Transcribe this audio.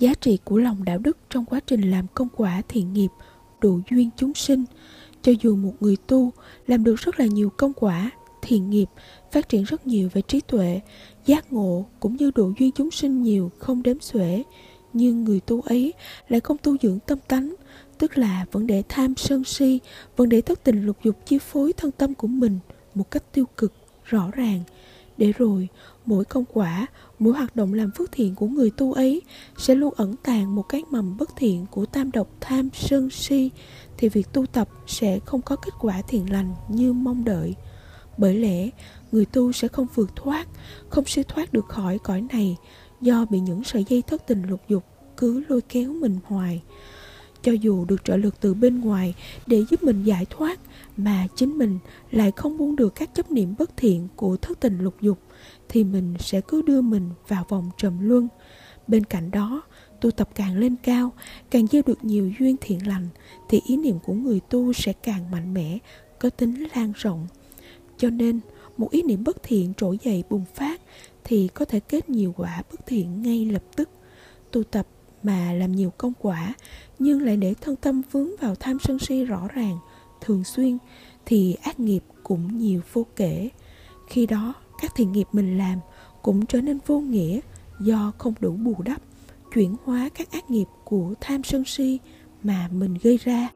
giá trị của lòng đạo đức trong quá trình làm công quả thiện nghiệp, độ duyên chúng sinh. Cho dù một người tu làm được rất là nhiều công quả, thiện nghiệp, phát triển rất nhiều về trí tuệ, giác ngộ cũng như độ duyên chúng sinh nhiều không đếm xuể, nhưng người tu ấy lại không tu dưỡng tâm tánh, tức là vẫn để tham sân si, vẫn để thất tình lục dục chi phối thân tâm của mình một cách tiêu cực, rõ ràng để rồi, mỗi công quả, mỗi hoạt động làm phước thiện của người tu ấy sẽ luôn ẩn tàng một cái mầm bất thiện của tam độc, tham, sân, si. Thì việc tu tập sẽ không có kết quả thiện lành như mong đợi. Bởi lẽ, người tu sẽ không vượt thoát, không siêu thoát được khỏi cõi này do bị những sợi dây thất tình lục dục cứ lôi kéo mình hoài cho dù được trợ lực từ bên ngoài để giúp mình giải thoát, mà chính mình lại không buông được các chấp niệm bất thiện của thất tình lục dục, thì mình sẽ cứ đưa mình vào vòng trầm luân. Bên cạnh đó, tu tập càng lên cao, càng gieo được nhiều duyên thiện lành, thì ý niệm của người tu sẽ càng mạnh mẽ, có tính lan rộng. Cho nên, một ý niệm bất thiện trỗi dậy bùng phát, thì có thể kết nhiều quả bất thiện ngay lập tức. Tu tập mà làm nhiều công quả, nhưng lại để thân tâm vướng vào tham sân si rõ ràng, thường xuyên, thì ác nghiệp cũng nhiều vô kể. Khi đó, các thiện nghiệp mình làm cũng trở nên vô nghĩa do không đủ bù đắp, chuyển hóa các ác nghiệp của tham sân si mà mình gây ra.